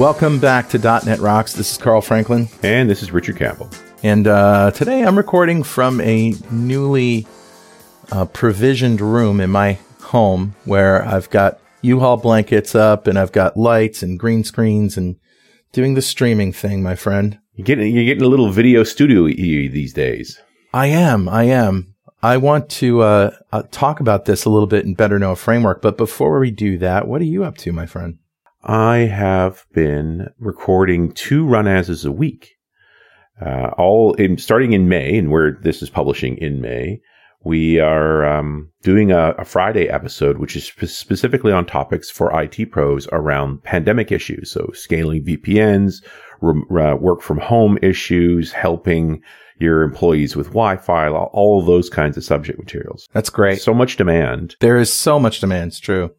Welcome back to .NET Rocks. This is Carl Franklin. And this is Richard Campbell. And uh, today I'm recording from a newly uh, provisioned room in my home where I've got U-Haul blankets up and I've got lights and green screens and doing the streaming thing, my friend. You're getting, you're getting a little video studio these days. I am. I am. I want to uh, uh, talk about this a little bit and better know a framework. But before we do that, what are you up to, my friend? I have been recording two RunAs a week, uh, all in starting in May, and where this is publishing in May. We are um, doing a, a, Friday episode, which is spe- specifically on topics for IT pros around pandemic issues. So scaling VPNs, re- uh, work from home issues, helping your employees with Wi-Fi, all those kinds of subject materials. That's great. So much demand. There is so much demand. It's true.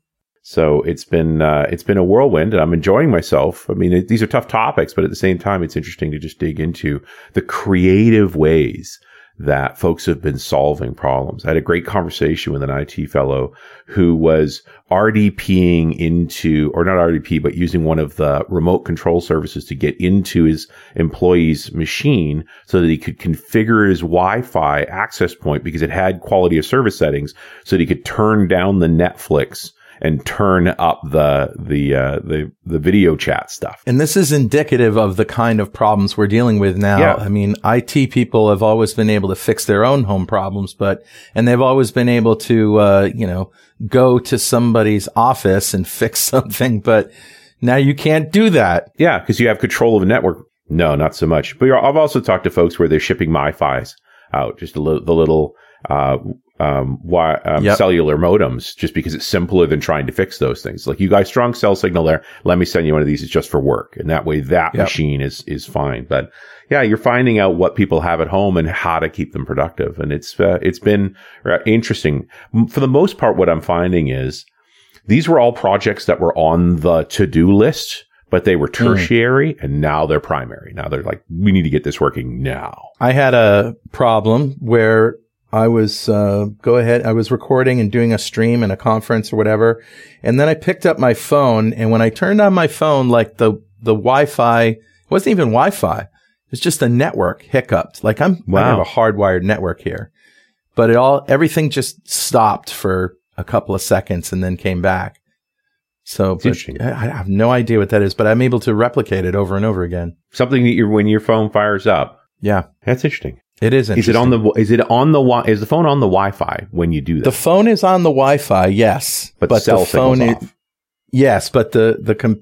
So it's been uh, it's been a whirlwind, and I'm enjoying myself. I mean, it, these are tough topics, but at the same time, it's interesting to just dig into the creative ways that folks have been solving problems. I had a great conversation with an IT fellow who was RDPing into, or not RDP, but using one of the remote control services to get into his employee's machine so that he could configure his Wi-Fi access point because it had quality of service settings so that he could turn down the Netflix and turn up the the uh, the the video chat stuff. And this is indicative of the kind of problems we're dealing with now. Yeah. I mean, IT people have always been able to fix their own home problems, but and they've always been able to uh, you know go to somebody's office and fix something, but now you can't do that. Yeah, because you have control of a network. No, not so much. But I've also talked to folks where they're shipping MiFi's out, just a little, the little uh, um, why, um, yep. cellular modems just because it's simpler than trying to fix those things. Like you got strong cell signal there. Let me send you one of these. It's just for work. And that way that yep. machine is, is fine. But yeah, you're finding out what people have at home and how to keep them productive. And it's, uh, it's been uh, interesting. For the most part, what I'm finding is these were all projects that were on the to do list but they were hmm. tertiary mm. and now they're primary. Now they're like, we need to get this working now. I had a problem where I was, uh, go ahead. I was recording and doing a stream and a conference or whatever. And then I picked up my phone and when I turned on my phone, like the, the Wi-Fi, wasn't even Wi-Fi. It's just a network hiccuped. Like I'm, wow. I have a hardwired network here, but it all, everything just stopped for a couple of seconds and then came back. So I have no idea what that is, but I'm able to replicate it over and over again. Something that you when your phone fires up. Yeah. That's interesting. It is. Is it on the? Is it on the? Is the phone on the Wi-Fi when you do that? The phone is on the Wi-Fi, yes, but, but the phone is, yes, but the the com-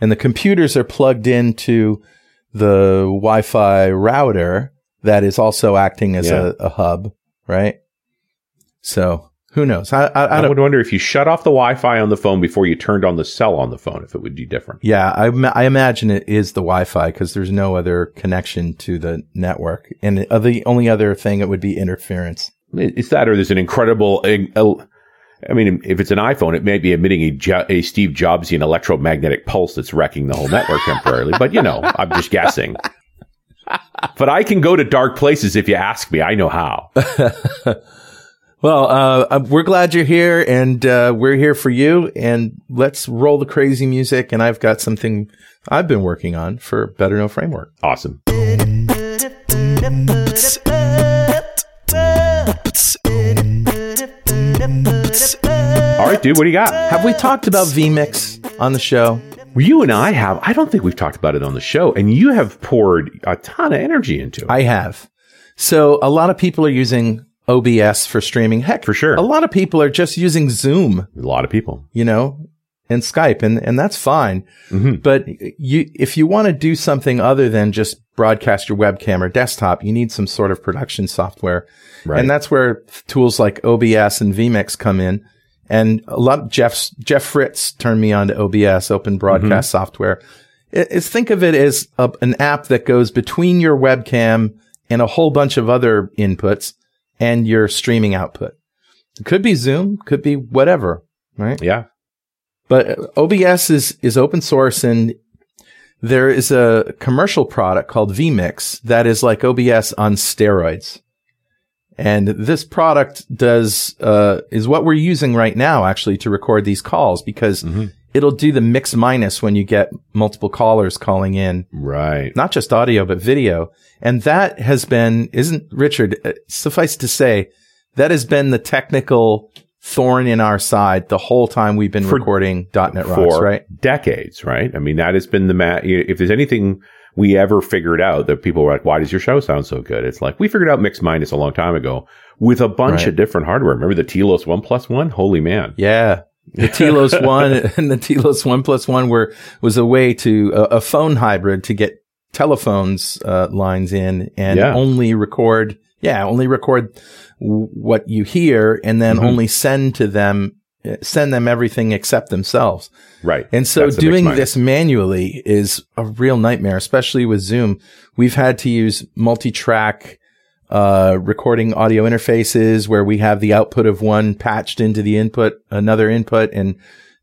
and the computers are plugged into the Wi-Fi router that is also acting as yeah. a, a, hub, right? So who knows? I, I, I, I would wonder if you shut off the Wi-Fi on the phone before you turned on the cell on the phone, if it would be different. Yeah, I, I imagine it is the Wi-Fi because there's no other connection to the network, and the uh, only other thing it would be interference. It's that, or there's an incredible. I mean, if it's an iPhone, it may be emitting a, a Steve Jobsian electromagnetic pulse that's wrecking the whole network temporarily. But you know, I'm just guessing. But I can go to dark places if you ask me. I know how. Well, uh, uh, we're glad you're here and, uh, we're here for you and let's roll the crazy music. And I've got something I've been working on for Better Know Framework. Awesome. All right, dude, what do you got? Have we talked about vMix on the show? You and I have. I don't think we've talked about it on the show, and you have poured a ton of energy into it. I have. So a lot of people are using OBS for streaming. Heck, for sure. A lot of people are just using Zoom. A lot of people, you know, and Skype and, and that's fine. Mm-hmm. But you, if you want to do something other than just broadcast your webcam or desktop, you need some sort of production software. Right. And that's where tools like OBS and vMix come in. And a lot of Jeff's, Jeff Fritz turned me on to OBS, open broadcast mm-hmm. software. It's think of it as a, an app that goes between your webcam and a whole bunch of other inputs and your streaming output. It could be Zoom, could be whatever, right? Yeah. But OBS is, is open source and there is a commercial product called vMix that is like OBS on steroids. And this product does, uh, is what we're using right now actually to record these calls because mm-hmm. It'll do the mix minus when you get multiple callers calling in. Right. Not just audio, but video. And that has been, isn't Richard, uh, suffice to say, that has been the technical thorn in our side the whole time we've been for, recording .NET Rocks, right? Decades, right? I mean, that has been the ma- if there's anything we ever figured out that people were like, why does your show sound so good? It's like, we figured out mix minus a long time ago with a bunch right. of different hardware. Remember the Telos One Plus One? Holy man. Yeah. The Telos One and the Telos One Plus One were, was a way to, a, a phone hybrid to get telephones, uh, lines in and yeah. only record, yeah, only record what you hear and then mm-hmm. only send to them send them everything except themselves. Right. And so doing this manually is a real nightmare, especially with Zoom. We've had to use multi-track uh, recording audio interfaces where we have the output of one patched into the input, another input and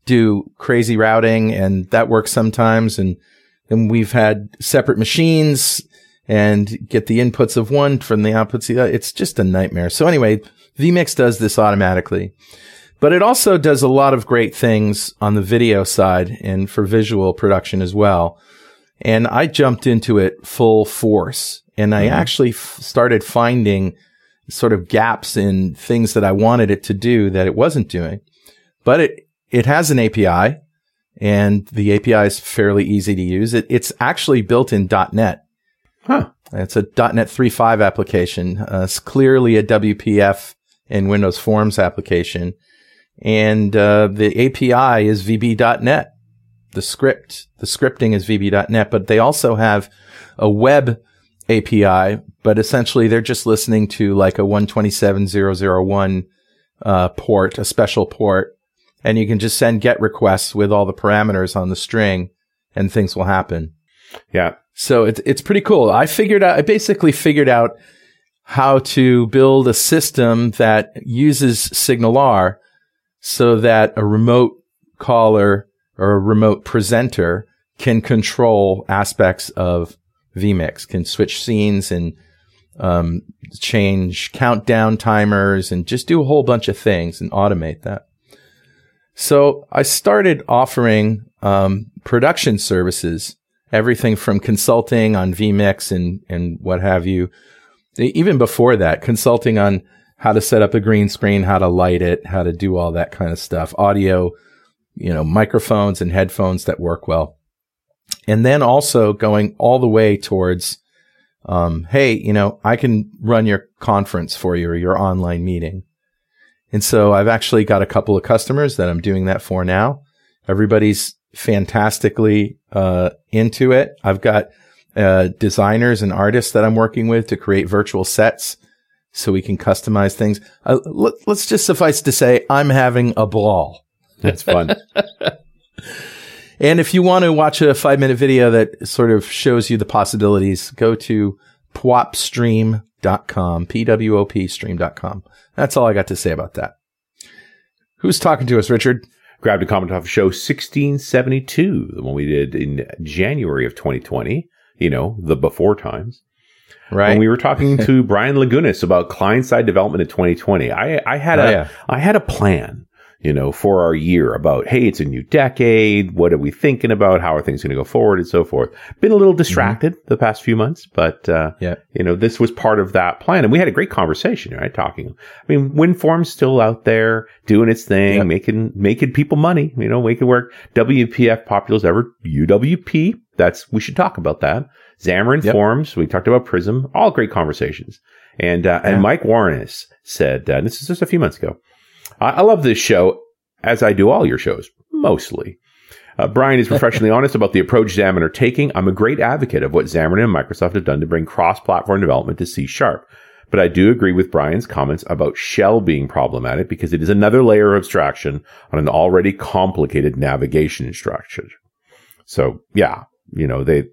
do crazy routing. And that works sometimes. And then we've had separate machines and get the inputs of one from the outputs. It's just a nightmare. So anyway, vMix does this automatically, but it also does a lot of great things on the video side and for visual production as well. And I jumped into it full force and I mm-hmm. actually f- started finding sort of gaps in things that I wanted it to do that it wasn't doing. But it, it has an API and the API is fairly easy to use. It, it's actually built in .NET. Huh. It's a .NET 3.5 application. Uh, it's clearly a WPF and Windows Forms application. And uh, the API is VB.NET. The script, the scripting is VB.NET, but they also have a web API, but essentially they're just listening to like a 127.0.0.1 uh, port, a special port, and you can just send GET requests with all the parameters on the string, and things will happen. Yeah, so it's it's pretty cool. I figured out I basically figured out how to build a system that uses SignalR so that a remote caller or a remote presenter can control aspects of vMix, can switch scenes and um, change countdown timers and just do a whole bunch of things and automate that. So I started offering um, production services everything from consulting on vMix and, and what have you. Even before that, consulting on how to set up a green screen, how to light it, how to do all that kind of stuff, audio, you know, microphones and headphones that work well. And then also going all the way towards, um, hey, you know, I can run your conference for you or your online meeting. And so I've actually got a couple of customers that I'm doing that for now. Everybody's fantastically uh, into it. I've got uh, designers and artists that I'm working with to create virtual sets so we can customize things. Uh, let, us just suffice to say, I'm having a ball. That's fun. and if you want to watch a five minute video that sort of shows you the possibilities, go to pwopstream.com, P-W-O-P stream.com. That's all I got to say about that. Who's talking to us, Richard? grabbed a comment off of show 1672, the one we did in January of 2020, you know, the before times. Right. When we were talking to Brian Lagunas about client side development in 2020, I, I had oh, a, yeah. I had a plan you know, for our year about, hey, it's a new decade. What are we thinking about? How are things going to go forward and so forth? Been a little distracted mm-hmm. the past few months, but, uh, yeah. you know, this was part of that plan. And we had a great conversation, right? Talking. I mean, WinForm's still out there doing its thing, yep. making, making people money, you know, making work. WPF popular ever. UWP. That's, we should talk about that. Xamarin yep. Forms. We talked about Prism. All great conversations. And, uh, yeah. and Mike Warrenes said, uh, this is just a few months ago. I, I love this show, as I do all your shows, mostly. Uh, Brian is professionally honest about the approach Xamarin are taking. I'm a great advocate of what Xamarin and Microsoft have done to bring cross-platform development to C Sharp. But I do agree with Brian's comments about shell being problematic because it is another layer of abstraction on an already complicated navigation structure. So yeah, you know, they,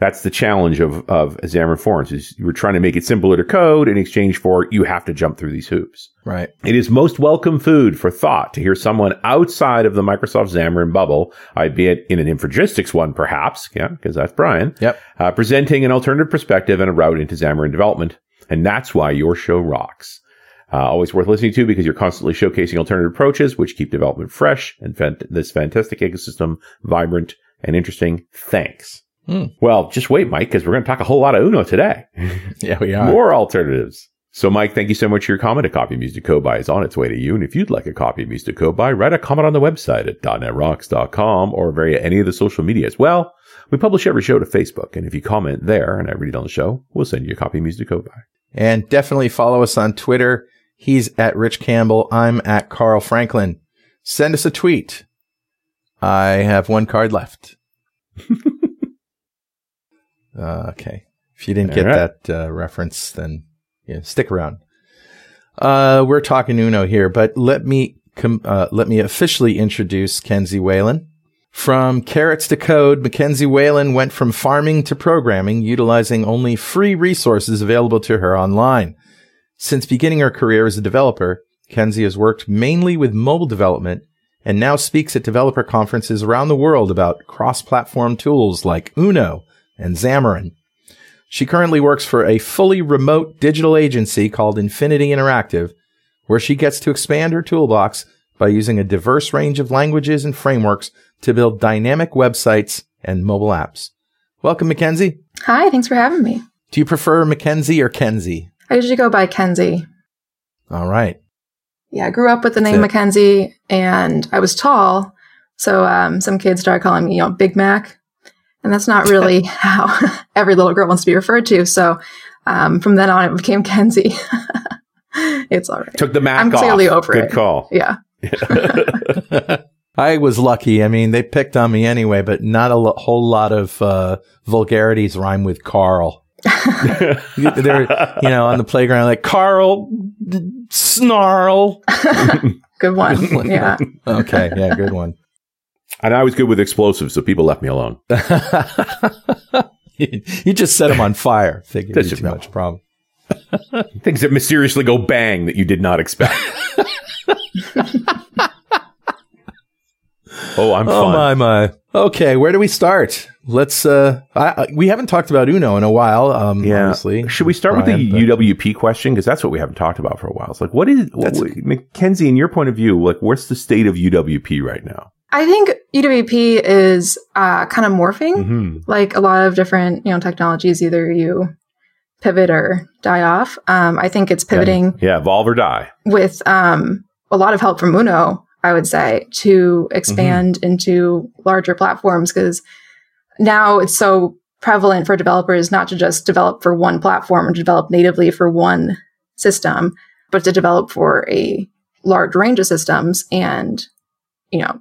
that's the challenge of, of Xamarin Forms is you're trying to make it simpler to code in exchange for you have to jump through these hoops. Right. It is most welcome food for thought to hear someone outside of the Microsoft Xamarin bubble, albeit in an infragistics one, perhaps. Yeah. Cause that's Brian. Yep. Uh, presenting an alternative perspective and a route into Xamarin development. And that's why your show rocks. Uh, always worth listening to because you're constantly showcasing alternative approaches, which keep development fresh and fant- this fantastic ecosystem vibrant and interesting. Thanks. Hmm. Well, just wait, Mike, because we're going to talk a whole lot of Uno today. yeah, we are. More alternatives. So, Mike, thank you so much for your comment. A copy of Music Code By is on its way to you. And if you'd like a copy of Music Code By, write a comment on the website at .netrocks.com or via any of the social medias. Well, we publish every show to Facebook. And if you comment there and I read it on the show, we'll send you a copy of Music Code By. And definitely follow us on Twitter. He's at Rich Campbell. I'm at Carl Franklin. Send us a tweet. I have one card left. uh, okay. If you didn't All get right. that uh, reference, then yeah, stick around. Uh, we're talking Uno here, but let me com- uh, let me officially introduce Kenzie Whalen. From carrots to code, Mackenzie Whalen went from farming to programming, utilizing only free resources available to her online. Since beginning her career as a developer, Kenzie has worked mainly with mobile development and now speaks at developer conferences around the world about cross-platform tools like Uno and Xamarin. She currently works for a fully remote digital agency called Infinity Interactive, where she gets to expand her toolbox by using a diverse range of languages and frameworks to build dynamic websites and mobile apps. Welcome, Mackenzie. Hi, thanks for having me. Do you prefer Mackenzie or Kenzie? I usually go by Kenzie. All right. Yeah, I grew up with the name Mackenzie and I was tall. So um, some kids started calling me, you know, Big Mac. And that's not really how every little girl wants to be referred to. So um, from then on, it became Kenzie. it's all right. Took the Mac I'm off. clearly over it. Good it. call. Yeah. I was lucky. I mean, they picked on me anyway, but not a lo- whole lot of uh, vulgarities rhyme with Carl. They're, you know, on the playground, like Carl, snarl. good one. Yeah. okay. Yeah. Good one. And I was good with explosives, so people left me alone. you just set them on fire. Figured That's too much problem. Things that mysteriously go bang that you did not expect. oh, I'm Oh fun. my my. Okay, where do we start? Let's. uh I, I, We haven't talked about Uno in a while. Um, yeah. Obviously. Should we start Brian, with the. UWP question because that's what we haven't talked about for a while. It's like, what is what, Mackenzie? In your point of view, like, what's the state of UWP right now? I think UWP is uh, kind of morphing, mm-hmm. like a lot of different you know technologies. Either you pivot or die off. Um, I think it's pivoting. Yeah, yeah evolve or die. With um, a lot of help from Uno, I would say, to expand mm-hmm. into larger platforms because now it's so prevalent for developers not to just develop for one platform or develop natively for one system, but to develop for a large range of systems and you know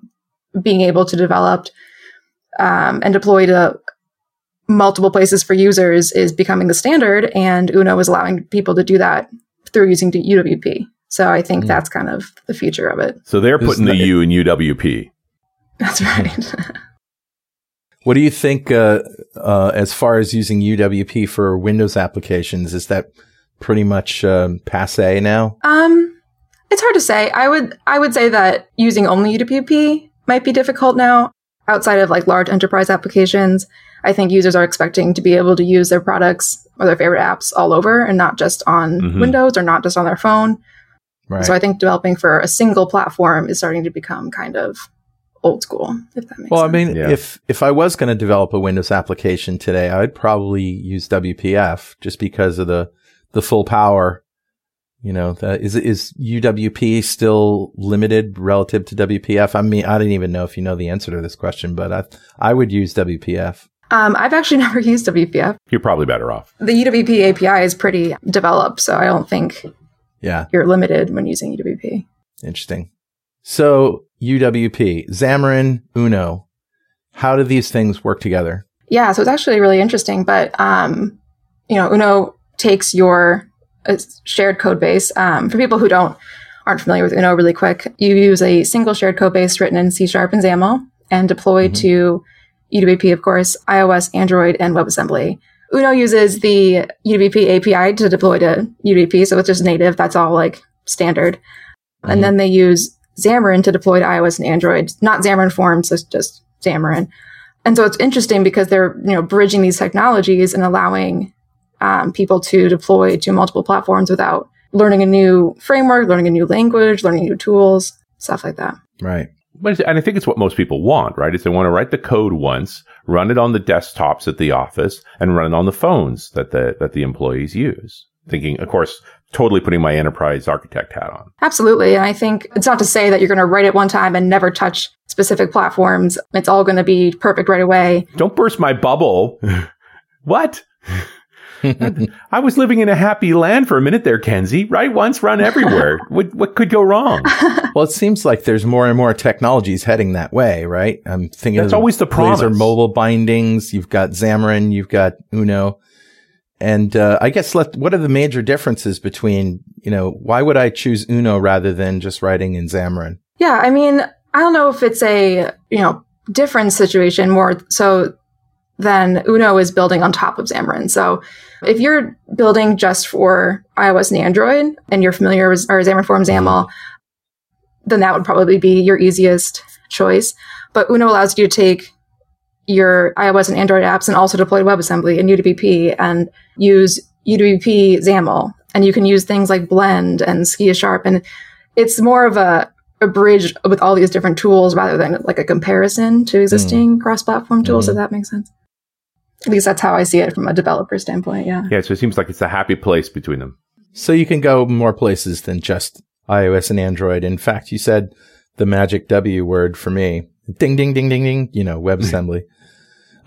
being able to develop um, and deploy to multiple places for users is becoming the standard, and Uno is allowing people to do that through using UWP. So I think mm. that's kind of the future of it. So they're putting the U in UWP. That's right. what do you think uh, uh, as far as using UWP for Windows applications? Is that pretty much um, passe now? Um, it's hard to say. I would I would say that using only UWP might be difficult now outside of like large enterprise applications. I think users are expecting to be able to use their products or their favorite apps all over and not just on mm-hmm. Windows or not just on their phone. Right. So I think developing for a single platform is starting to become kind of old school, if that makes well, sense. I mean, yeah. if if I was going to develop a Windows application today, I'd probably use WPF just because of the the full power you know, is is UWP still limited relative to WPF? I mean, I didn't even know if you know the answer to this question, but I I would use WPF. Um, I've actually never used WPF. You're probably better off. The UWP API is pretty developed, so I don't think yeah you're limited when using UWP. Interesting. So UWP, Xamarin, Uno, how do these things work together? Yeah, so it's actually really interesting. But um, you know, Uno takes your a shared code base. Um, for people who don't aren't familiar with Uno, really quick, you use a single shared code base written in C Sharp and XAML and deployed mm-hmm. to UWP, of course, iOS, Android, and WebAssembly. Uno uses the UWP API to deploy to UWP, so it's just native. That's all like standard. Mm-hmm. And then they use Xamarin to deploy to iOS and Android, not Xamarin Forms, it's just Xamarin. And so it's interesting because they're, you know, bridging these technologies and allowing um, people to deploy to multiple platforms without learning a new framework, learning a new language, learning new tools, stuff like that. Right. But and I think it's what most people want, right? Is they want to write the code once, run it on the desktops at the office, and run it on the phones that the that the employees use. Thinking, of course, totally putting my enterprise architect hat on. Absolutely. And I think it's not to say that you're going to write it one time and never touch specific platforms. It's all going to be perfect right away. Don't burst my bubble. what? I was living in a happy land for a minute there, Kenzie. Write once, run everywhere. what what could go wrong? well, it seems like there's more and more technologies heading that way, right? I'm thinking that's always the promise. Blazor mobile bindings. You've got Xamarin. You've got Uno. And uh, I guess let, what are the major differences between, you know, why would I choose Uno rather than just writing in Xamarin? Yeah, I mean, I don't know if it's a, you know, different situation more so than Uno is building on top of Xamarin. So if you're building just for iOS and Android and you're familiar with or Xamarin Forms XAML, then that would probably be your easiest choice. But Uno allows you to take your iOS and Android apps and also deploy WebAssembly and UWP and use UWP XAML. And you can use things like Blend and Skia Sharp. And it's more of a, a bridge with all these different tools rather than like a comparison to existing mm. cross platform tools, mm-hmm. if that makes sense. At least that's how I see it from a developer standpoint. Yeah. Yeah. So it seems like it's a happy place between them. So you can go more places than just iOS and Android. In fact, you said the magic W word for me. Ding, ding, ding, ding, ding, you know, WebAssembly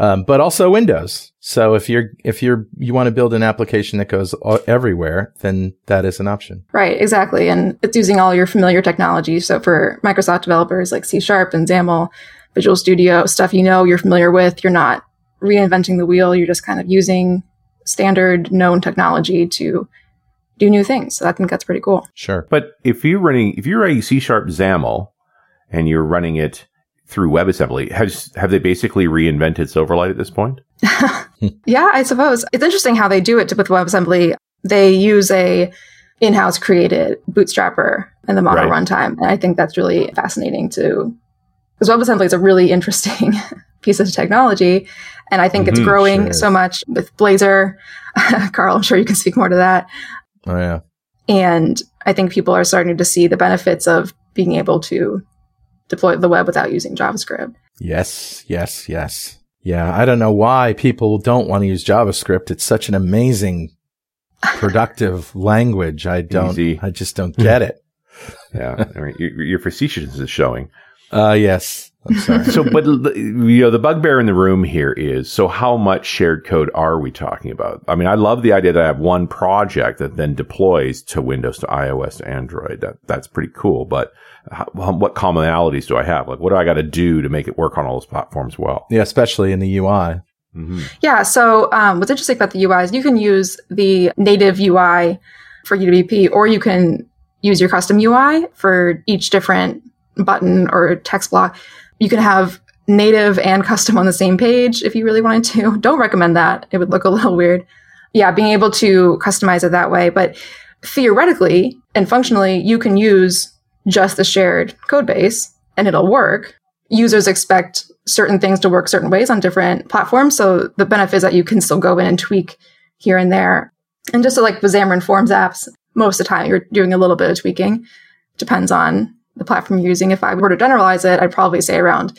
um, but also Windows. So if you're if you're you want to build an application that goes everywhere, then that is an option. Right, exactly, and it's using all your familiar technology. So for Microsoft developers like C Sharp and XAML, Visual Studio, stuff you know you're familiar with, you're not reinventing the wheel. You're just kind of using standard known technology to do new things. So I think that's pretty cool. Sure. But if you're running, if you're writing C Sharp XAML and you're running it through WebAssembly. Has have they basically reinvented Silverlight at this point? yeah, I suppose it's interesting how they do it with WebAssembly. They use a in-house created bootstrapper in the Mono right. runtime, and I think that's really fascinating too, because WebAssembly is a really interesting piece of technology, and I think mm-hmm, it's growing sure so much with Blazor. Carl, I'm sure you can speak more to that. Oh yeah, and I think people are starting to see the benefits of being able to deploy the web without using JavaScript. Yes, yes, yes. Yeah, I don't know why people don't want to use JavaScript. It's such an amazing, productive language. I don't, Easy. I just don't get it. yeah, I mean, your, your facetiousness is showing. Uh, yes. I'm sorry. so, but you know, the bugbear in the room here is so how much shared code are we talking about? I mean, I love the idea that I have one project that then deploys to Windows, to iOS, to Android. That that's pretty cool. But how, what commonalities do I have? Like, what do I got to do to make it work on all those platforms well? Yeah, especially in the UI. Mm-hmm. Yeah. So, um, what's interesting about the UI is you can use the native UI for UWP, or you can use your custom UI for each different button or text block. You can have native and custom on the same page if you really wanted to. Don't recommend that. It would look a little weird. Yeah, being able to customize it that way. But theoretically and functionally, you can use just the shared code base and it'll work. Users expect certain things to work certain ways on different platforms. So the benefit is that you can still go in and tweak here and there. And just so like the Xamarin Forms apps, most of the time you're doing a little bit of tweaking. Depends on the platform you're using. If I were to generalize it, I'd probably say around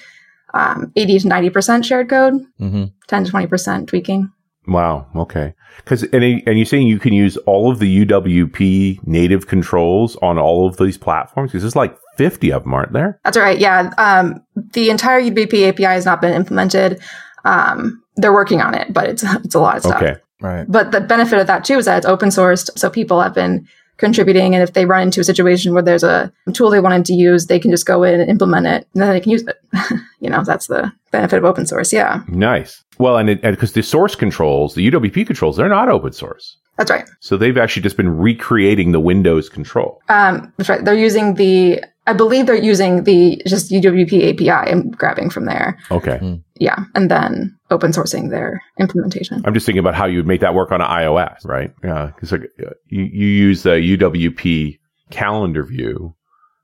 um, 80 to 90% shared code, mm-hmm. 10 to 20% tweaking. Wow. Okay. Because and and you're saying you can use all of the UWP native controls on all of these platforms? Because there's like 50 of them, aren't there? That's right. Yeah. Um, the entire UWP API has not been implemented. Um, they're working on it, but it's it's a lot of stuff. Okay. Right. But the benefit of that too is that it's open sourced, so people have been contributing. And if they run into a situation where there's a tool they wanted to use, they can just go in and implement it, and then they can use it. you know, that's the benefit of open source. Yeah. Nice. Well, and because the source controls, the UWP controls, they're not open source. That's right. So they've actually just been recreating the Windows control. Um, that's right. They're using the, I believe they're using the just UWP API and grabbing from there. Okay. Mm. Yeah. And then open sourcing their implementation. I'm just thinking about how you would make that work on iOS, right? Yeah. Because like, you, you use the UWP calendar view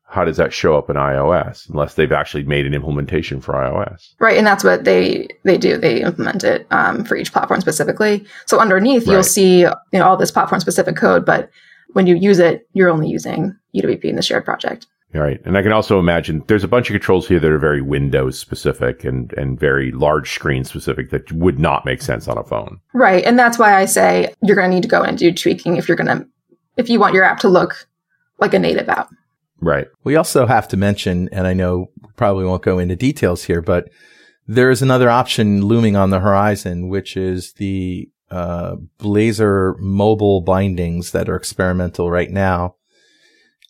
how does that show up in iOS unless they've actually made an implementation for iOS? Right, and that's what they they do. They implement it um, for each platform specifically. So underneath, right. you'll see you know all this platform specific code, but when you use it, you're only using UWP in the shared project. Right. And I can also imagine there's a bunch of controls here that are very Windows specific and, and very large screen specific that would not make sense on a phone. Right. And that's why I say you're going to need to go and do tweaking if you're going to, if you want your app to look like a native app. Right. We also have to mention, and I know we probably won't go into details here, but there is another option looming on the horizon, which is the uh, Blazor mobile bindings that are experimental right now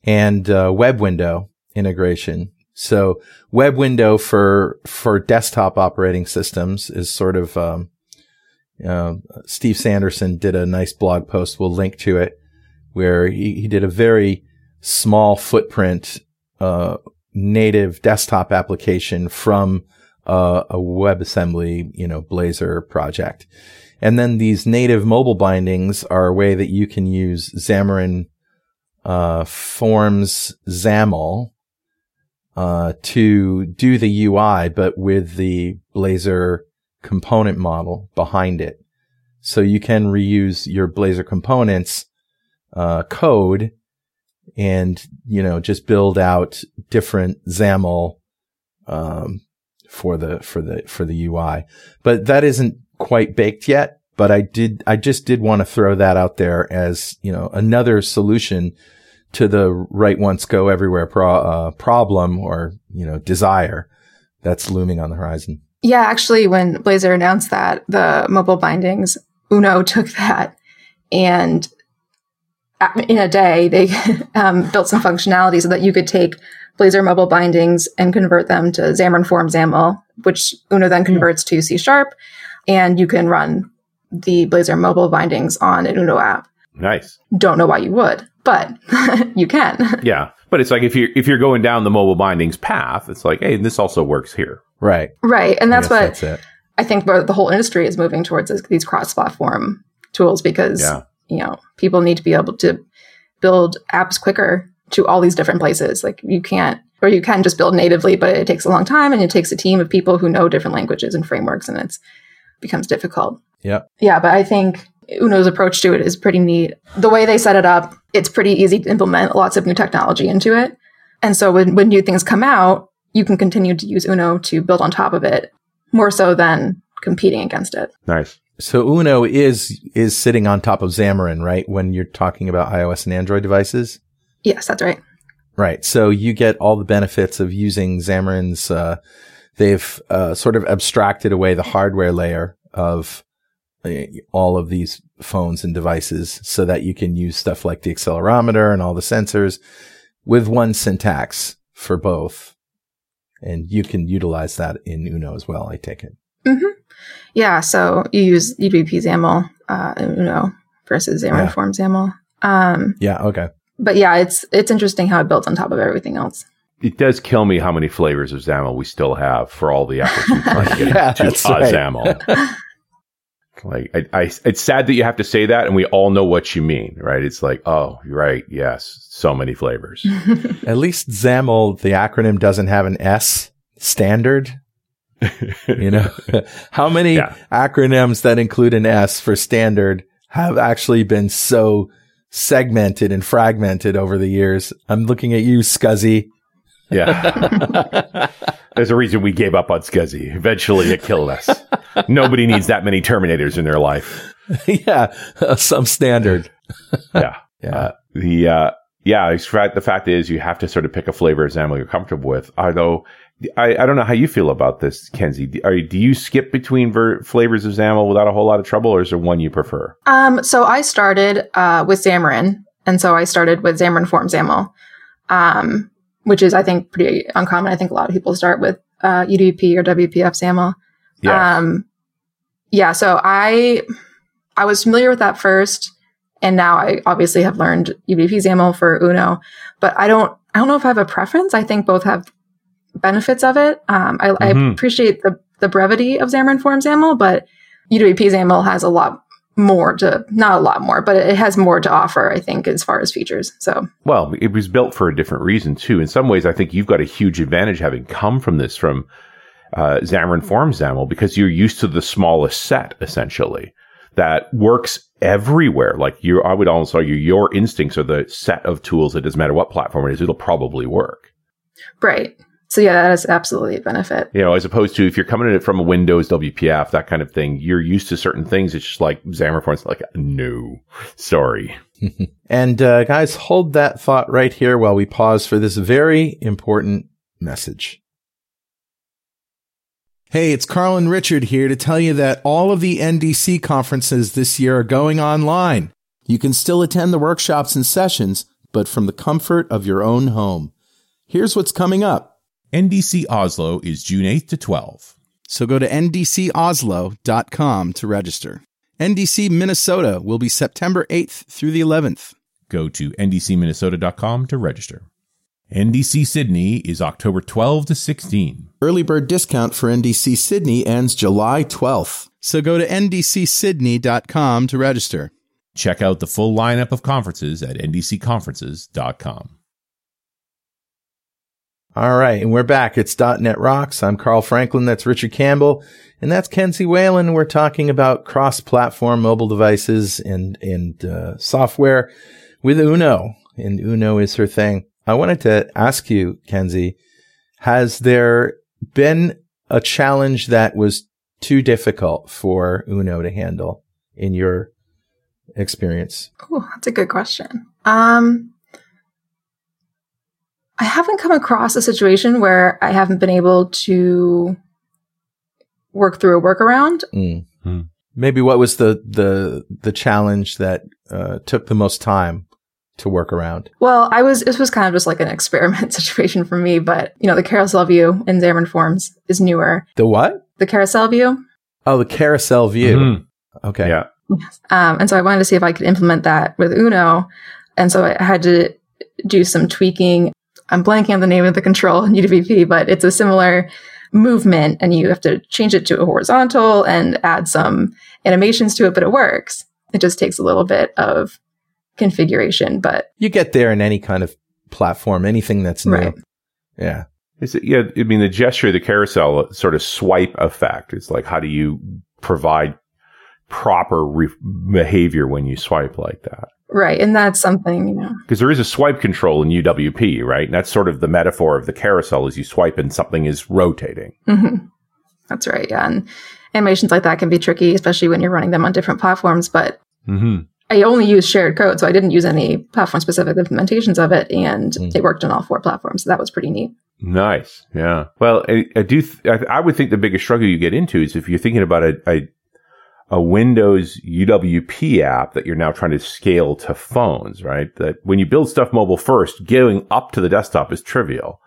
and uh, web window integration. So web window for for desktop operating systems is sort of um, uh, Steve Sanderson did a nice blog post. We'll link to it where he, he did a very small footprint uh, native desktop application from uh, a WebAssembly, you know, Blazor project. And then these native mobile bindings are a way that you can use Xamarin uh, Forms XAML uh, to do the UI, but with the Blazor component model behind it. So you can reuse your Blazor components uh, code and you know just build out different XAML um, for the for the for the UI. But that isn't quite baked yet. But I did I just did want to throw that out there as you know another solution to the write once go everywhere pro- uh, problem or you know desire that's looming on the horizon. Yeah, actually, when Blazor announced that the mobile bindings, Uno took that and in a day they um, built some functionality so that you could take Blazor mobile bindings and convert them to Xamarin Form XAML, which Uno then hmm. converts to C sharp, and you can run the Blazor mobile bindings on an Uno app. Nice. Don't know why you would, but you can. Yeah. But it's like if you're if you're going down the mobile bindings path, it's like, hey, this also works here. Right. Right. And that's what that's I think the whole industry is moving towards is these cross platform tools because yeah. you know, people need to be able to build apps quicker to all these different places. Like you can't or you can just build natively, but it takes a long time and it takes a team of people who know different languages and frameworks and it's becomes difficult. Yeah. Yeah, but I think Uno's approach to it is pretty neat. The way they set it up, it's pretty easy to implement lots of new technology into it. And so when, when new things come out, you can continue to use Uno to build on top of it more so than competing against it. Nice. So Uno is is sitting on top of Xamarin, right? When you're talking about iOS and Android devices. Yes, that's right. Right. So you get all the benefits of using Xamarin's. Uh, they've uh, sort of abstracted away the hardware layer of all of these phones and devices so that you can use stuff like the accelerometer and all the sensors with one syntax for both. And you can utilize that in Uno as well, I take it. Mm-hmm. Yeah. So you use UWP XAML uh, in Uno versus Xamarin yeah. Form XAML. Um, yeah. Okay. But yeah, it's it's interesting how it builds on top of everything else it does kill me how many flavors of XAML we still have for all the efforts we try to get yeah, to uh, right. XAML. Like, I, I, it's sad that you have to say that, and we all know what you mean, right? It's like, oh, you're right. Yes, so many flavors. At least XAML, the acronym doesn't have an S standard. you know, how many yeah. acronyms that include an S for standard have actually been so segmented and fragmented over the years? I'm looking at you, SCSI. Yeah. There's a reason we gave up on SCSI. Eventually it killed us. Nobody needs that many Terminators in their life. yeah. Uh, some standard. yeah. Yeah. Uh, the, uh, yeah, the fact is you have to sort of pick a flavor of XAML you're comfortable with. Although I, I don't know how you feel about this, Kenzie. Are, do you skip between ver- flavors of XAML without a whole lot of trouble, or is there one you prefer? Um, so I started uh, with Xamarin, and so I started with Xamarin Form XAML. Um, which is I think pretty uncommon. I think a lot of people start with uh, UWP or WPF XAML. Yeah. Um, yeah. So I I was familiar with that first, and now I obviously have learned UWP XAML for Uno, but I don't I don't know if I have a preference. I think both have benefits of it. Um, I, mm-hmm. I, appreciate the the brevity of Xamarin Form XAML, but UWP XAML has a lot more to not a lot more, but it has more to offer, I think, as far as features. So well, it was built for a different reason too. In some ways, I think you've got a huge advantage having come from this from uh, Xamarin Form XAML because you're used to the smallest set essentially that works everywhere. Like you, I would almost argue your instincts are the set of tools. It doesn't matter what platform it is; it'll probably work. Right. So yeah, that is absolutely a benefit. You know, as opposed to if you're coming at it from a Windows WPF, that kind of thing, you're used to certain things. It's just like Xamarin Forms, like no, sorry. and uh, guys, hold that thought right here while we pause for this very important message. Hey, it's Carl and Richard here to tell you that all of the NDC conferences this year are going online. You can still attend the workshops and sessions, but from the comfort of your own home. Here's what's coming up. NDC Oslo is June 8th to 12. So go to ndcoslo.com to register. NDC Minnesota will be September 8th through the 11th. Go to ndcminnesota.com to register. NDC Sydney is October 12 to 16. Early bird discount for NDC Sydney ends July 12th. So go to ndcsydney.com to register. Check out the full lineup of conferences at ndcconferences.com. All right, and we're back. It's .NET Rocks. I'm Carl Franklin. That's Richard Campbell, and that's Kenzie Whalen. We're talking about cross-platform mobile devices and and uh, software with Uno, and Uno is her thing. I wanted to ask you, Kenzie, has there been a challenge that was too difficult for Uno to handle in your experience? Oh, that's a good question. Um, I haven't come across a situation where I haven't been able to work through a workaround. Mm-hmm. Maybe what was the the the challenge that uh, took the most time to work around? Well, I was, this was kind of just like an experiment situation for me, but you know, the carousel view in Xamarin Forms is newer. The what? The carousel view. Oh, the carousel view. Mm-hmm. Okay. Yeah. Um, and so I wanted to see if I could implement that with Uno. And so I had to do some tweaking. I'm blanking on the name of the control in UWP, but it's a similar movement and you have to change it to a horizontal and add some animations to it, but it works. It just takes a little bit of configuration, but you get there in any kind of platform, anything that's new. Right. Yeah. Is it, yeah, I mean, the gesture of the carousel uh, sort of swipe effect. It's like, how do you provide proper re- behavior when you swipe like that? Right. And that's something, you know. Because there is a swipe control in UWP, right? And that's sort of the metaphor of the carousel as you swipe and something is rotating. Mm-hmm. That's right. Yeah. And animations like that can be tricky, especially when you're running them on different platforms. But mm-hmm. I only used shared code, so I didn't use any platform specific implementations of it, and mm. it worked on all four platforms. So that was pretty neat. Nice, yeah. Well, I, I do. Th- I, I, would think the biggest struggle you get into is if you're thinking about a, a, a Windows UWP app that you're now trying to scale to phones, right? That when you build stuff mobile first, getting up to the desktop is trivial.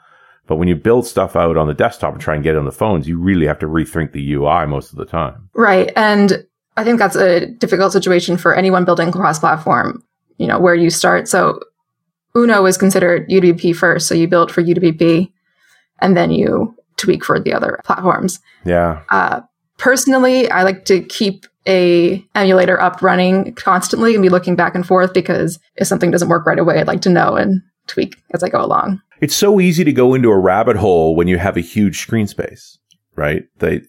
But when you build stuff out on the desktop and try and get it on the phones, you really have to rethink the UI most of the time. Right. And I think that's a difficult situation for anyone building cross platform, you know, where you start. So Uno is considered UWP first. So you build for UWP and then you tweak for the other platforms. Yeah. Uh, personally, I like to keep a emulator up running constantly and be looking back and forth because if something doesn't work right away, I'd like to know and tweak as I go along. It's so easy to go into a rabbit hole when you have a huge screen space, right? They,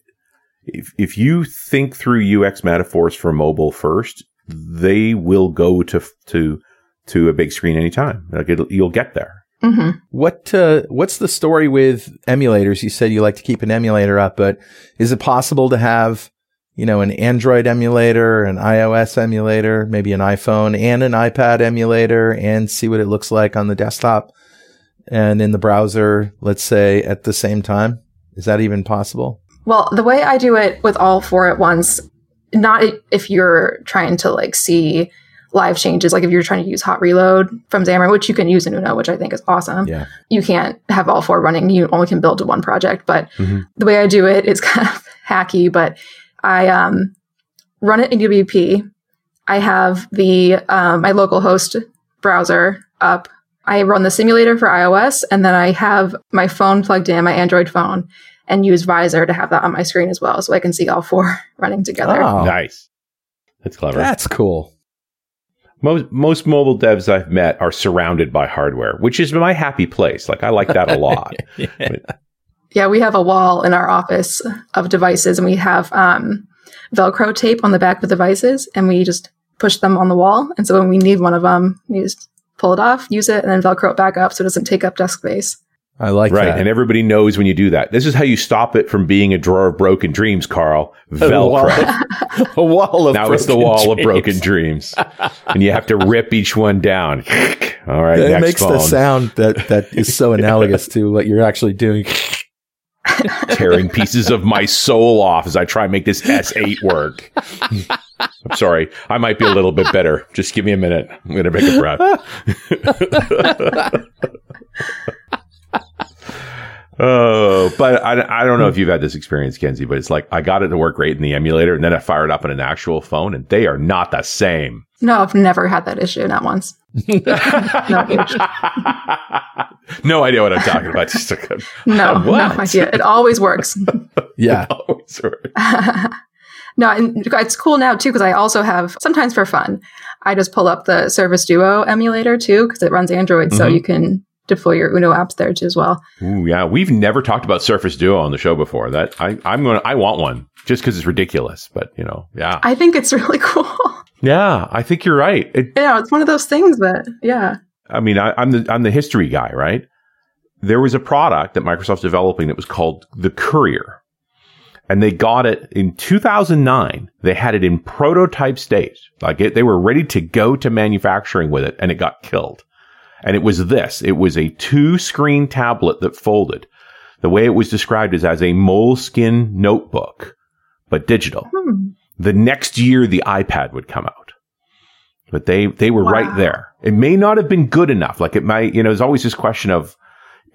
if, if you think through UX metaphors for mobile first, they will go to, to, to a big screen anytime. Like you'll get there. Mm-hmm. What uh, what's the story with emulators? You said you like to keep an emulator up, but is it possible to have you know an Android emulator, an iOS emulator, maybe an iPhone and an iPad emulator, and see what it looks like on the desktop and in the browser? Let's say at the same time. Is that even possible? Well, the way I do it with all four at once, not if you're trying to like see live changes, like if you're trying to use hot reload from Xamarin, which you can use in Uno, which I think is awesome. Yeah. You can't have all four running. You only can build to one project. But mm-hmm. the way I do it is kind of hacky, but I um, run it in UWP. I have the um, my local host browser up. I run the simulator for iOS, and then I have my phone plugged in, my Android phone, and use Vysor to have that on my screen as well, so I can see all four running together. Oh, nice. That's clever. That's cool. Most most mobile devs I've met are surrounded by hardware, which is my happy place. Like I like that a lot. yeah. yeah. we have a wall in our office of devices, and we have um, Velcro tape on the back of the devices, and we just push them on the wall. And so when we need one of them, we just pull it off, use it, and then Velcro it back up so it doesn't take up desk space. I like that. right. that. And everybody knows when you do that. This is how you stop it from being a drawer of broken dreams, Carl. Velcro. a wall of now it's the wall dreams. of broken dreams. and you have to rip each one down. All right. It makes phone. the sound that, that is so analogous to what you're actually doing. Tearing pieces of my soul off as I try and make this S8 work. I'm sorry. I might be a little bit better. Just give me a minute. I'm going to make a breath. Oh, but I, I don't know if you've had this experience, Kenzie, but it's like I got it to work great in the emulator and then I fired up on an actual phone and they are not the same. No, I've never had that issue, not once. no, no idea what I'm talking about. Just no, no idea. It always works. yeah. It always works. no, and it's cool now too because I also have sometimes for fun. I just pull up the Surface Duo emulator too because it runs Android, mm-hmm. so you can deploy your Uno apps there too as well. Ooh, yeah, we've never talked about Surface Duo on the show before. That I, I'm going. to I want one just because it's ridiculous. But you know, yeah, I think it's really cool. Yeah, I think you're right. It, yeah, it's one of those things that yeah. I mean, I, I'm the I'm the history guy, right? There was a product that Microsoft's developing that was called the Courier. And they got it in 2009. They had it in prototype state. Like it, they were ready to go to manufacturing with it and it got killed. And it was this. It was a two screen tablet that folded. The way it was described is as a moleskin notebook, but digital. Hmm. The next year, the iPad would come out. But they, they were wow. right there. It may not have been good enough. Like it might, you know, there's always this question of,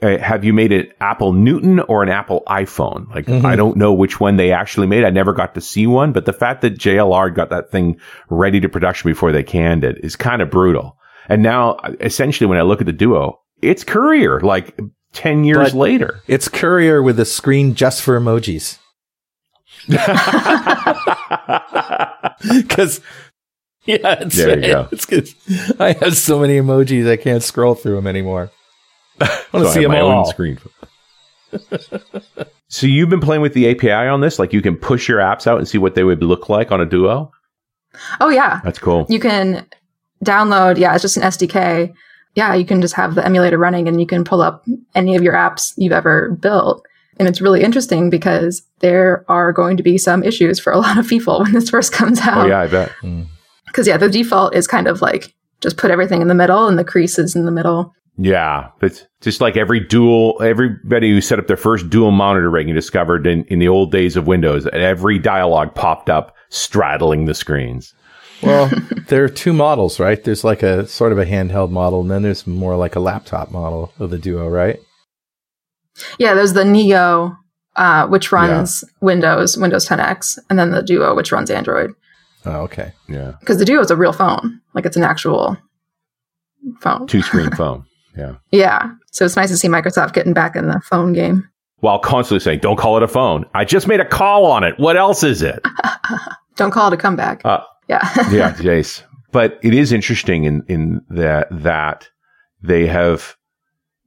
uh, have you made it Apple Newton or an Apple iPhone? Like, mm-hmm. I don't know which one they actually made. I never got to see one, but the fact that JLR got that thing ready to production before they canned it is kind of brutal. And now, essentially, when I look at the Duo, it's Courier, like 10 years but later. It's Courier with a screen just for emojis. Because, yeah, it's, there you go. it's good. I have so many emojis, I can't scroll through them anymore. I want to so see them all. screen. so you've been playing with the API on this? Like you can push your apps out and see what they would look like on a Duo? Oh yeah. That's cool. You can download, yeah, it's just an SDK. Yeah, you can just have the emulator running and you can pull up any of your apps you've ever built. And it's really interesting because there are going to be some issues for a lot of people when this first comes out. Oh, yeah, I bet. Because, mm. yeah, the default is kind of like just put everything in the middle and the creases in the middle. Yeah, it's just like every dual, everybody who set up their first dual monitor rig and discovered in, in the old days of Windows, every dialogue popped up straddling the screens. Well, there are two models, right? There's like a sort of a handheld model, and then there's more like a laptop model of the Duo, right? Yeah, there's the Neo, uh, which runs yeah. Windows, Windows 10X, and then the Duo, which runs Android. Oh, okay. Yeah. Because the Duo is a real phone. Like it's an actual phone. Two screen phone. Yeah. Yeah. So it's nice to see Microsoft getting back in the phone game. While constantly saying, don't call it a phone. I just made a call on it. What else is it? don't call it a comeback. Uh, yeah. yeah, Jace. But it is interesting in, in that, that they have,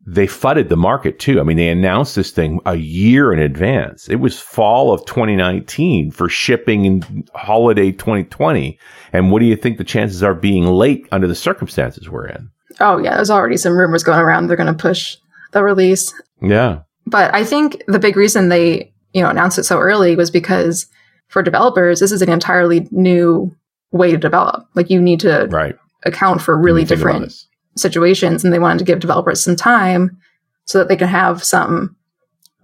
they fudded the market too. I mean, they announced this thing a year in advance. It was fall of 2019 for shipping in holiday 2020. And what do you think the chances are being late under the circumstances we're in? Oh, yeah. There's already some rumors going around. They're going to push the release. Yeah. But I think the big reason they, you know, announced it so early was because for developers, this is an entirely new way to develop. Like you need to right. account for really different situations. And they wanted to give developers some time so that they can have some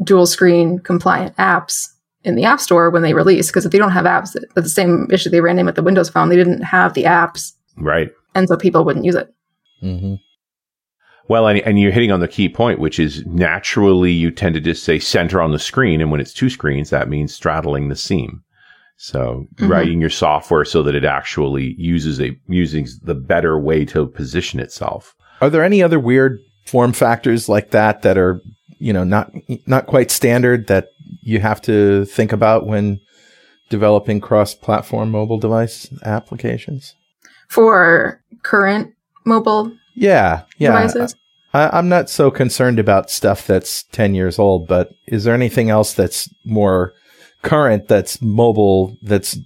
dual screen compliant apps in the app store when they release. Because if they don't have apps, that's the same issue they ran in with the Windows phone. They didn't have the apps. Right. And so people wouldn't use it. Mm-hmm. Well, and, and, you're hitting on the key point, which is naturally you tend to just say center on the screen. And when it's two screens, that means straddling the seam. So mm-hmm. writing your software so that it actually uses a using the better way to position itself. Are there any other weird form factors like that that are you know not not quite standard that you have to think about when developing cross-platform mobile device applications for current mobile yeah yeah devices? I, I'm not so concerned about stuff that's 10 years old, but is there anything else that's more current that's mobile that's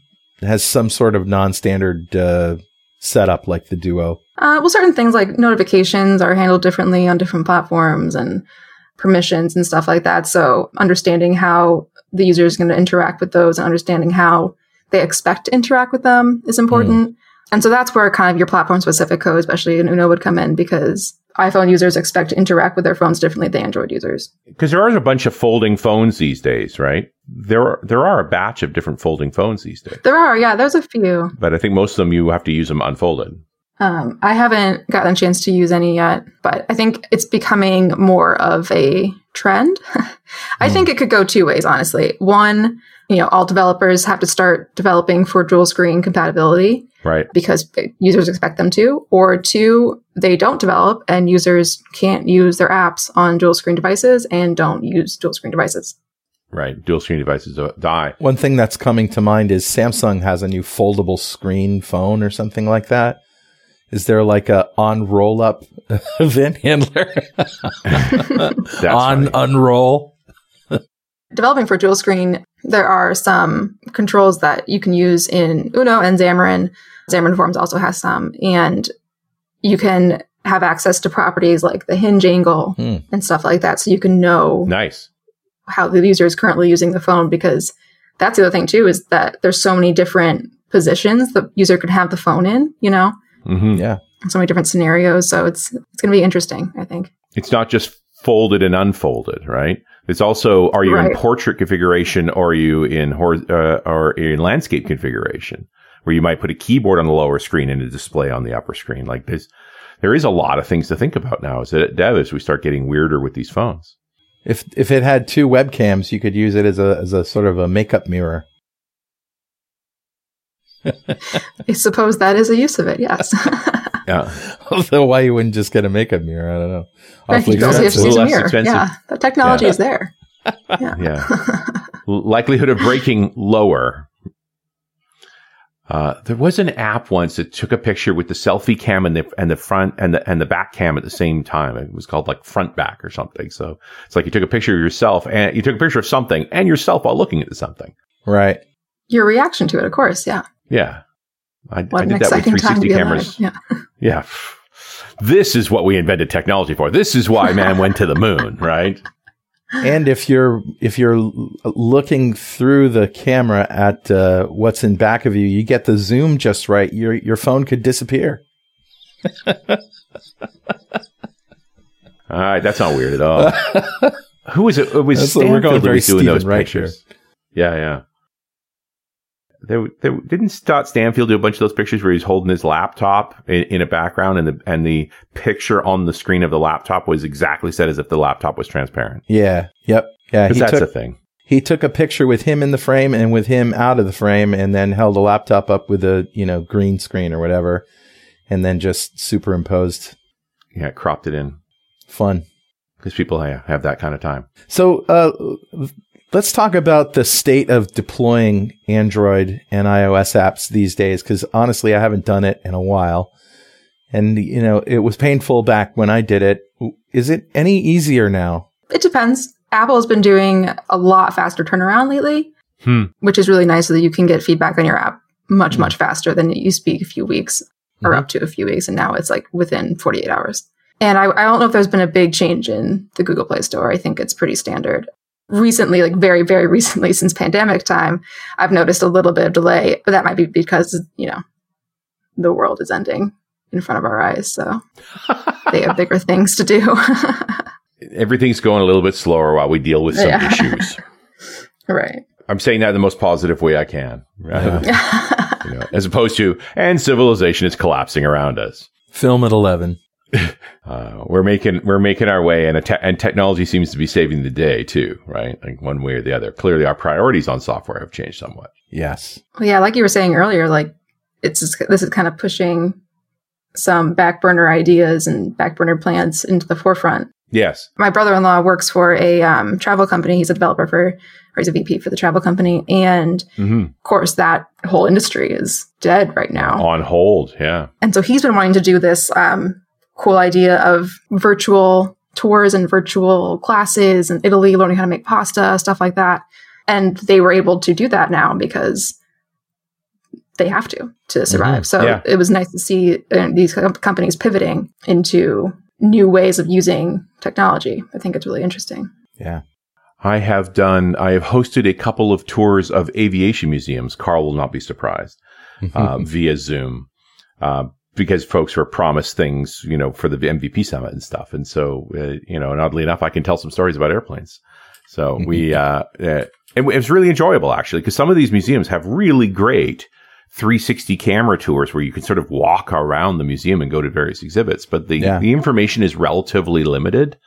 has some sort of non-standard uh, setup like the Duo? Uh, well, certain things like notifications are handled differently on different platforms and permissions and stuff like that. So understanding how the user is going to interact with those and understanding how they expect to interact with them is important. Mm. And so that's where kind of your platform specific code, especially in Uno, would come in because iPhone users expect to interact with their phones differently than Android users. Because there are a bunch of folding phones these days, right? There are, there are a batch of different folding phones these days. There are, yeah, there's a few. But I think most of them you have to use them unfolded. Um, I haven't gotten a chance to use any yet, but I think it's becoming more of a trend. I mm. think it could go two ways, honestly. One, you know, all developers have to start developing for dual screen compatibility. Right. Because users expect them to. Or two, they don't develop and users can't use their apps on dual screen devices and don't use dual screen devices. Right. Dual screen devices die. One thing that's coming to mind is Samsung has a new foldable screen phone or something like that. Is there like a on roll up event handler? on unroll. Developing for dual screen, there are some controls that you can use in Uno and Xamarin. Xamarin Forms also has some, and you can have access to properties like the hinge angle hmm. and stuff like that, so you can know nice how the user is currently using the phone. Because that's the other thing too is that there's so many different positions the user could have the phone in. You know, Mm-hmm. Yeah. So many different scenarios. So it's it's going to be interesting, I think. It's not just folded and unfolded, right? It's also are you right. in portrait configuration or are you in hor- uh, or in landscape configuration where you might put a keyboard on the lower screen and a display on the upper screen. Like this, there is a lot of things to think about now. As it dev as we start getting weirder with these phones. If if it had two webcams, you could use it as a as a sort of a makeup mirror. I suppose that is a use of it. Yes. yeah. Although why you wouldn't just get a makeup mirror? I don't know. Awfully expensive. use a mirror. Expensive. Yeah, the technology yeah. is there. Yeah. yeah. Likelihood of breaking lower. Uh, there was an app once that took a picture with the selfie cam and the and the front and the and the back cam at the same time. It was called like front back or something. So it's like you took a picture of yourself and you took a picture of something and yourself while looking at something. Right. Your reaction to it, of course. Yeah. Yeah. I, I did that with 360 cameras. Yeah. yeah. This is what we invented technology for. This is why man went to the moon, right? And if you're if you're looking through the camera at uh, what's in back of you, you get the zoom just right. Your your phone could disappear. all right, that's not weird at all. Who was it? It was that's Stanfield we're going very doing those right pictures. Here. Yeah, yeah they, they didn't Scott Stanfield do a bunch of those pictures where he's holding his laptop in, in, a background and the and the picture on the screen of the laptop was exactly set as if the laptop was transparent. Yeah. Yep. Yeah. He that's took, a thing. He took a picture with him in the frame and with him out of the frame, and then held a laptop up with a you know green screen or whatever, and then just superimposed. Yeah, cropped it in. Fun because people have that kind of time. So, uh, Let's talk about the state of deploying Android and iOS apps these days, because honestly, I haven't done it in a while. And, you know, it was painful back when I did it. Is it any easier now? It depends. Apple has been doing a lot faster turnaround lately, hmm. which is really nice so that you can get feedback on your app much, hmm. much faster than it used to be a few weeks or mm-hmm. up to a few weeks. And now it's like within 48 hours. And I, I, don't know if there's been a big change in the Google Play Store. I think it's pretty standard recently, like very, very recently since pandemic time, I've noticed a little bit of delay, but that might be because, you know, the world is ending in front of our eyes. So they have bigger things to do. Everything's going a little bit slower while we deal with some yeah. issues. right. I'm saying that in the most positive way I can, right? Yeah. you know, as opposed to, and civilization is collapsing around us. Film at 11. Uh, we're making we're making our way, and te- and technology seems to be saving the day too, right? Like one way or the other. Clearly, our priorities on software have changed somewhat. Yes. Well, yeah, like you were saying earlier, like it's just, this is kind of pushing some back burner ideas and back burner plans into the forefront. Yes. My brother-in-law works for a um, travel company. He's a developer for, or he's a VP for the travel company, and mm-hmm. of course, that whole industry is dead right now. On hold, yeah. And so he's been wanting to do this um, cool idea of virtual tours and virtual classes in Italy, learning how to make pasta, stuff like that. And they were able to do that now because they have to to survive. Mm-hmm. So yeah. it was nice to see uh, these companies pivoting into new ways of using technology. I think it's really interesting. Yeah. I have done, I have hosted a couple of tours of aviation museums. Carl will not be surprised uh, via Zoom. Uh, because folks were promised things, you know, for the MVP summit and stuff. And so, uh, you know, and oddly enough, I can tell some stories about airplanes. So we, uh, uh, it was really enjoyable actually, because some of these museums have really great 360 camera tours where you can sort of walk around the museum and go to various exhibits, but the, yeah. the information is relatively limited.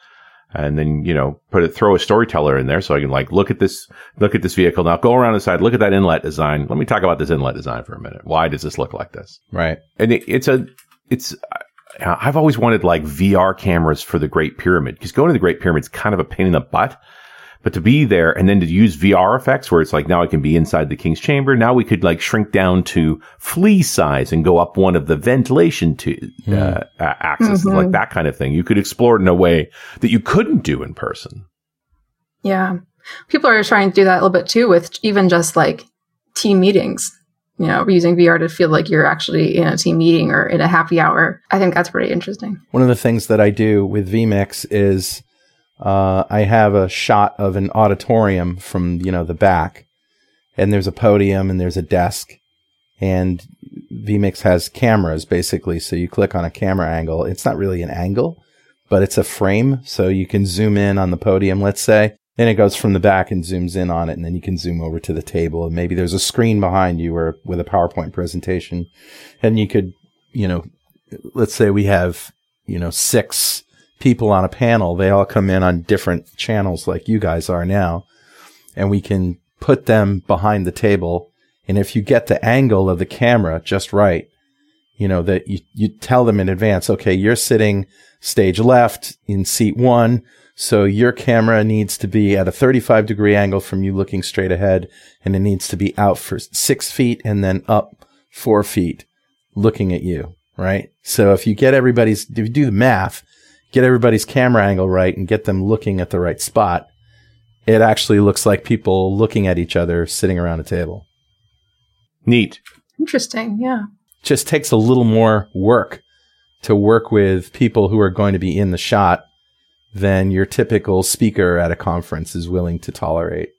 And then, you know, put it, throw a storyteller in there so I can like look at this, look at this vehicle now, go around the side, look at that inlet design. Let me talk about this inlet design for a minute. Why does this look like this? Right. And it, it's a, it's, I've always wanted like VR cameras for the Great Pyramid because going to the Great Pyramid is kind of a pain in the butt. But to be there and then to use VR effects where it's like now I can be inside the king's chamber. Now we could like shrink down to flea size and go up one of the ventilation to mm. uh, axes, mm-hmm. like that kind of thing. You could explore it in a way that you couldn't do in person. Yeah. People are trying to do that a little bit too with even just like team meetings. You know, using VR to feel like you're actually in a team meeting or in a happy hour. I think that's pretty interesting. One of the things that I do with vMix is uh, I have a shot of an auditorium from you know the back, and there's a podium and there's a desk, and vMix has cameras basically. So you click on a camera angle. It's not really an angle, but it's a frame, so you can zoom in on the podium, let's say, and it goes from the back and zooms in on it, and then you can zoom over to the table, and maybe there's a screen behind you or with a PowerPoint presentation, and you could, you know, let's say we have you know six people on a panel, they all come in on different channels like you guys are now. And we can put them behind the table. And if you get the angle of the camera just right, you know, that you, you tell them in advance, okay, you're sitting stage left in seat one. So your camera needs to be at a 35 degree angle from you looking straight ahead. And it needs to be out for six feet and then up four feet looking at you. Right. So if you get everybody's, if you do the math, get everybody's camera angle right and get them looking at the right spot, it actually looks like people looking at each other sitting around a table. Neat. Interesting. Yeah. Just takes a little more work to work with people who are going to be in the shot than your typical speaker at a conference is willing to tolerate.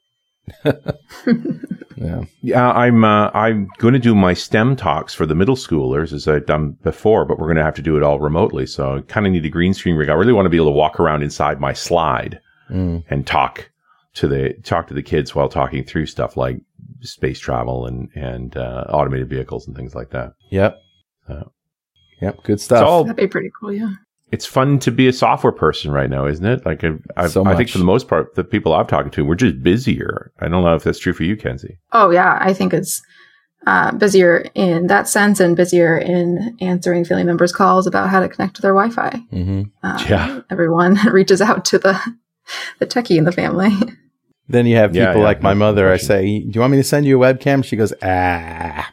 Yeah, yeah. I'm uh, I'm going to do my STEM talks for the middle schoolers as I've done before, but we're going to have to do it all remotely. So I kind of need a green screen rig. I really want to be able to walk around inside my slide mm. and talk to the talk to the kids while talking through stuff like space travel and and uh, automated vehicles and things like that. Yep. Uh, yep. Good stuff. All, That'd be pretty cool. Yeah it's fun to be a software person right now, isn't it? Like, I, so I think for the most part, the people I've talked to, we're just busier. I don't know if that's true for you, Kenzie. Oh yeah, I think it's uh, busier in that sense, and busier in answering family members' calls about how to connect to their Wi-Fi. Mm-hmm. Uh, yeah, everyone reaches out to the the techie in the family. Then you have people yeah, yeah, like my mother. I say, "Do you want me to send you a webcam?" She goes, "Ah."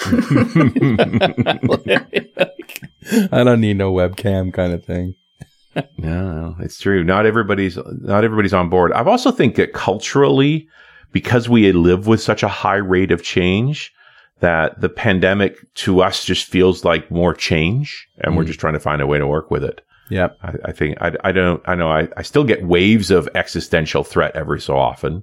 I don't need no webcam kind of thing. no, it's true. Not everybody's not everybody's on board. I also think that culturally, because we live with such a high rate of change, that the pandemic to us just feels like more change, and mm. we're just trying to find a way to work with it. Yeah, I, I, think I, I don't I know I, I still get waves of existential threat every so often,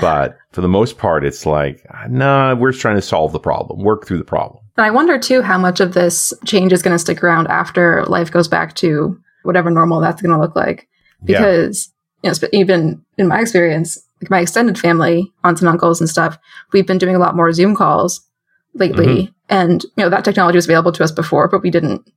but for the most part, it's like, nah, we're just trying to solve the problem, work through the problem. And I wonder too how much of this change is going to stick around after life goes back to whatever normal that's going to look like. Because, yeah. you know, even in my experience, like my extended family, aunts and uncles and stuff, we've been doing a lot more Zoom calls lately. Mm-hmm. And, you know, that technology was available to us before, but we didn't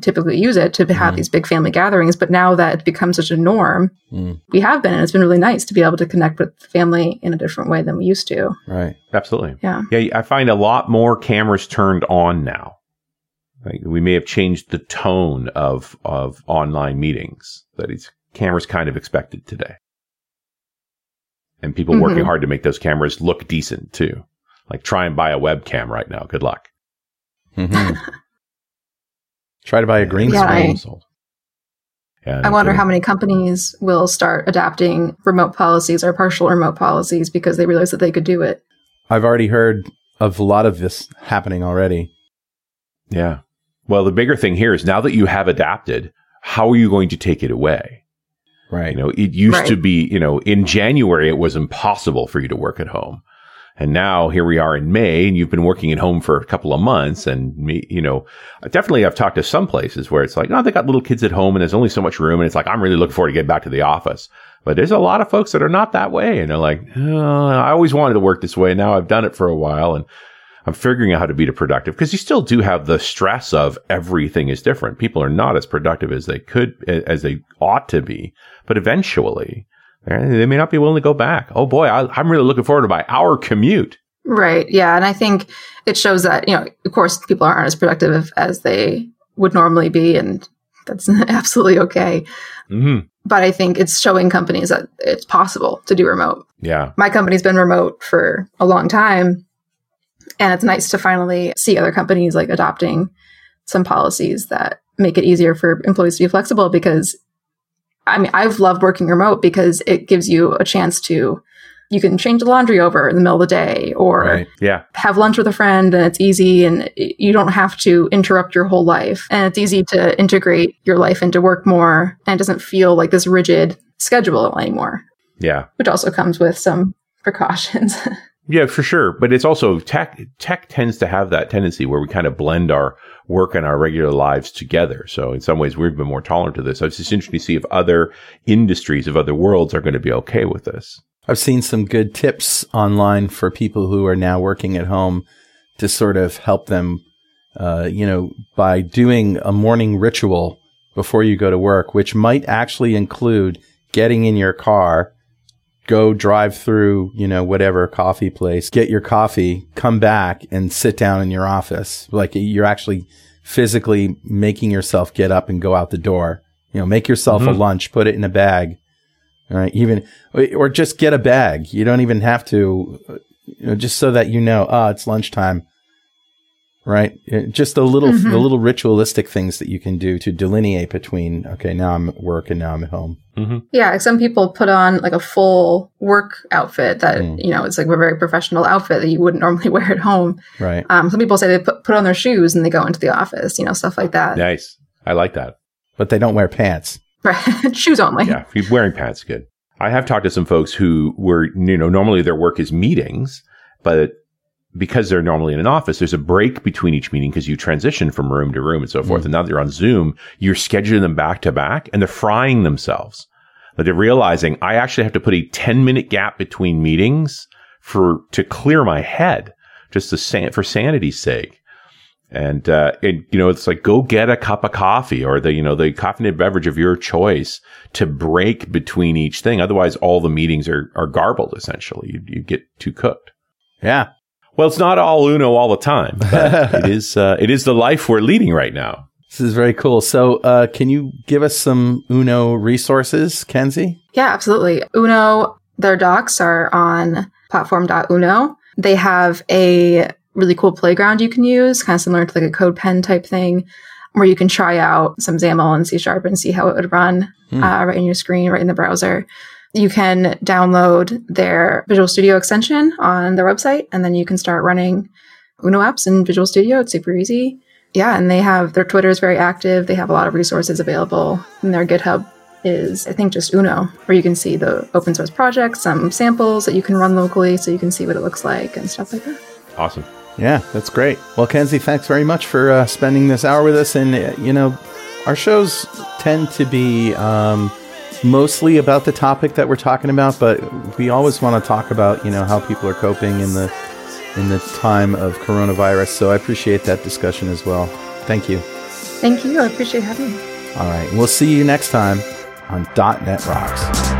typically use it to have mm. these big family gatherings. But now that it's become such a norm, mm. we have been, and it's been really nice to be able to connect with family in a different way than we used to. Right. Absolutely. Yeah. Yeah. I find a lot more cameras turned on now. Like we may have changed the tone of, of online meetings that it's cameras kind of expected today. And people mm-hmm. working hard to make those cameras look decent too. Like try and buy a webcam right now. Good luck. Mm-hmm. Try to buy a green yeah, screen. I, I wonder how many companies will start adapting remote policies or partial remote policies because they realize that they could do it. I've already heard of a lot of this happening already. Yeah. Well, the bigger thing here is now that you have adapted, how are you going to take it away? Right. You know, it used Right. to be, you know, in January, it was impossible for you to work at home. And now here we are in May and you've been working at home for a couple of months. And me, you know, definitely I've talked to some places where it's like, oh, they got little kids at home and there's only so much room. And it's like, I'm really looking forward to getting back to the office. But there's a lot of folks that are not that way. And they're like, oh, I always wanted to work this way. Now I've done it for a while and I'm figuring out how to be productive because you still do have the stress of everything is different. People are not as productive as they could, as they ought to be. But eventually, they may not be willing to go back. Oh boy, I, I'm really looking forward to my hour commute. Right. Yeah. And I think it shows that, you know, of course, people aren't as productive as they would normally be. And that's absolutely okay. hmm But I think it's showing companies that it's possible to do remote. Yeah. My company's been remote for a long time. And it's nice to finally see other companies like adopting some policies that make it easier for employees to be flexible because I mean, I've loved working remote because it gives you a chance to, you can change the laundry over in the middle of the day or Right. Yeah. have lunch with a friend and it's easy and you don't have to interrupt your whole life. And it's easy to integrate your life into work more and it doesn't feel like this rigid schedule anymore, Yeah. which also comes with some precautions. Yeah, for sure. But it's also tech. Tech tends to have that tendency where we kind of blend our work and our regular lives together. So in some ways, we've been more tolerant to this. So it's just interesting to see if other industries of other worlds are going to be okay with this. I've seen some good tips online for people who are now working at home to sort of help them, uh, you know, by doing a morning ritual before you go to work, which might actually include getting in your car, go drive through, you know, whatever coffee place, get your coffee, come back and sit down in your office. Like you're actually physically making yourself get up and go out the door. You know, make yourself a Mhm. lunch, put it in a bag. All right. Even, or just get a bag. You don't even have to, uh, you know, just so that you know, ah, it's lunchtime. Right. Uh, Just the little, Mhm. the little ritualistic things that you can do to delineate between, okay, now I'm at work and now I'm at home. Mm-hmm. yeah, some people put on like a full work outfit that, Mm. you know, it's like a very professional outfit that you wouldn't normally wear at home. Right. Um, some people say they put, put on their shoes and they go into the office, you know, stuff like that. Nice. I like that. But they don't wear pants. Right. shoes only. Yeah. If you're wearing pants, good. I have talked to some folks who were, you know, normally their work is meetings, but because they're normally in an office, there's a break between each meeting because you transition from room to room and so forth. Mm. And now that you're on Zoom, you're scheduling them back to back and they're frying themselves. That they're realizing I actually have to put a 10 minute gap between meetings for, to clear my head just to san- for sanity's sake. And, uh, and, you know, it's like go get a cup of coffee or the, you know, the caffeinated beverage of your choice to break between each thing. Otherwise, all the meetings are, are garbled essentially. You, you get too cooked. Yeah. Well, it's not all Uno all the time, but it is, uh, it is the life we're leading right now. This is very cool. So, uh, can you give us some Uno resources, Kenzie? Yeah, absolutely. Uno, their docs are on platform.uno. They have a really cool playground you can use, kind of similar to like a CodePen type thing, where you can try out some XAML and C Sharp and see how it would run Hmm. uh, right in your screen, right in the browser. You can download their Visual Studio extension on their website, and then you can start running Uno apps in Visual Studio. It's super easy. Yeah, and they have their Twitter is very active. They have a lot of resources available, and their GitHub is, I think, just Uno, where you can see the open source projects, some samples that you can run locally so you can see what it looks like and stuff like that. Awesome. Yeah, that's great. Well, Kenzie, thanks very much for uh, spending this hour with us. And, uh, you know, our shows tend to be um, mostly about the topic that we're talking about, but we always want to talk about, you know, how people are coping in the in the time of coronavirus. So I appreciate that discussion as well. Thank you. Thank you. I appreciate having me. All right. We'll see you next time on .NET Rocks.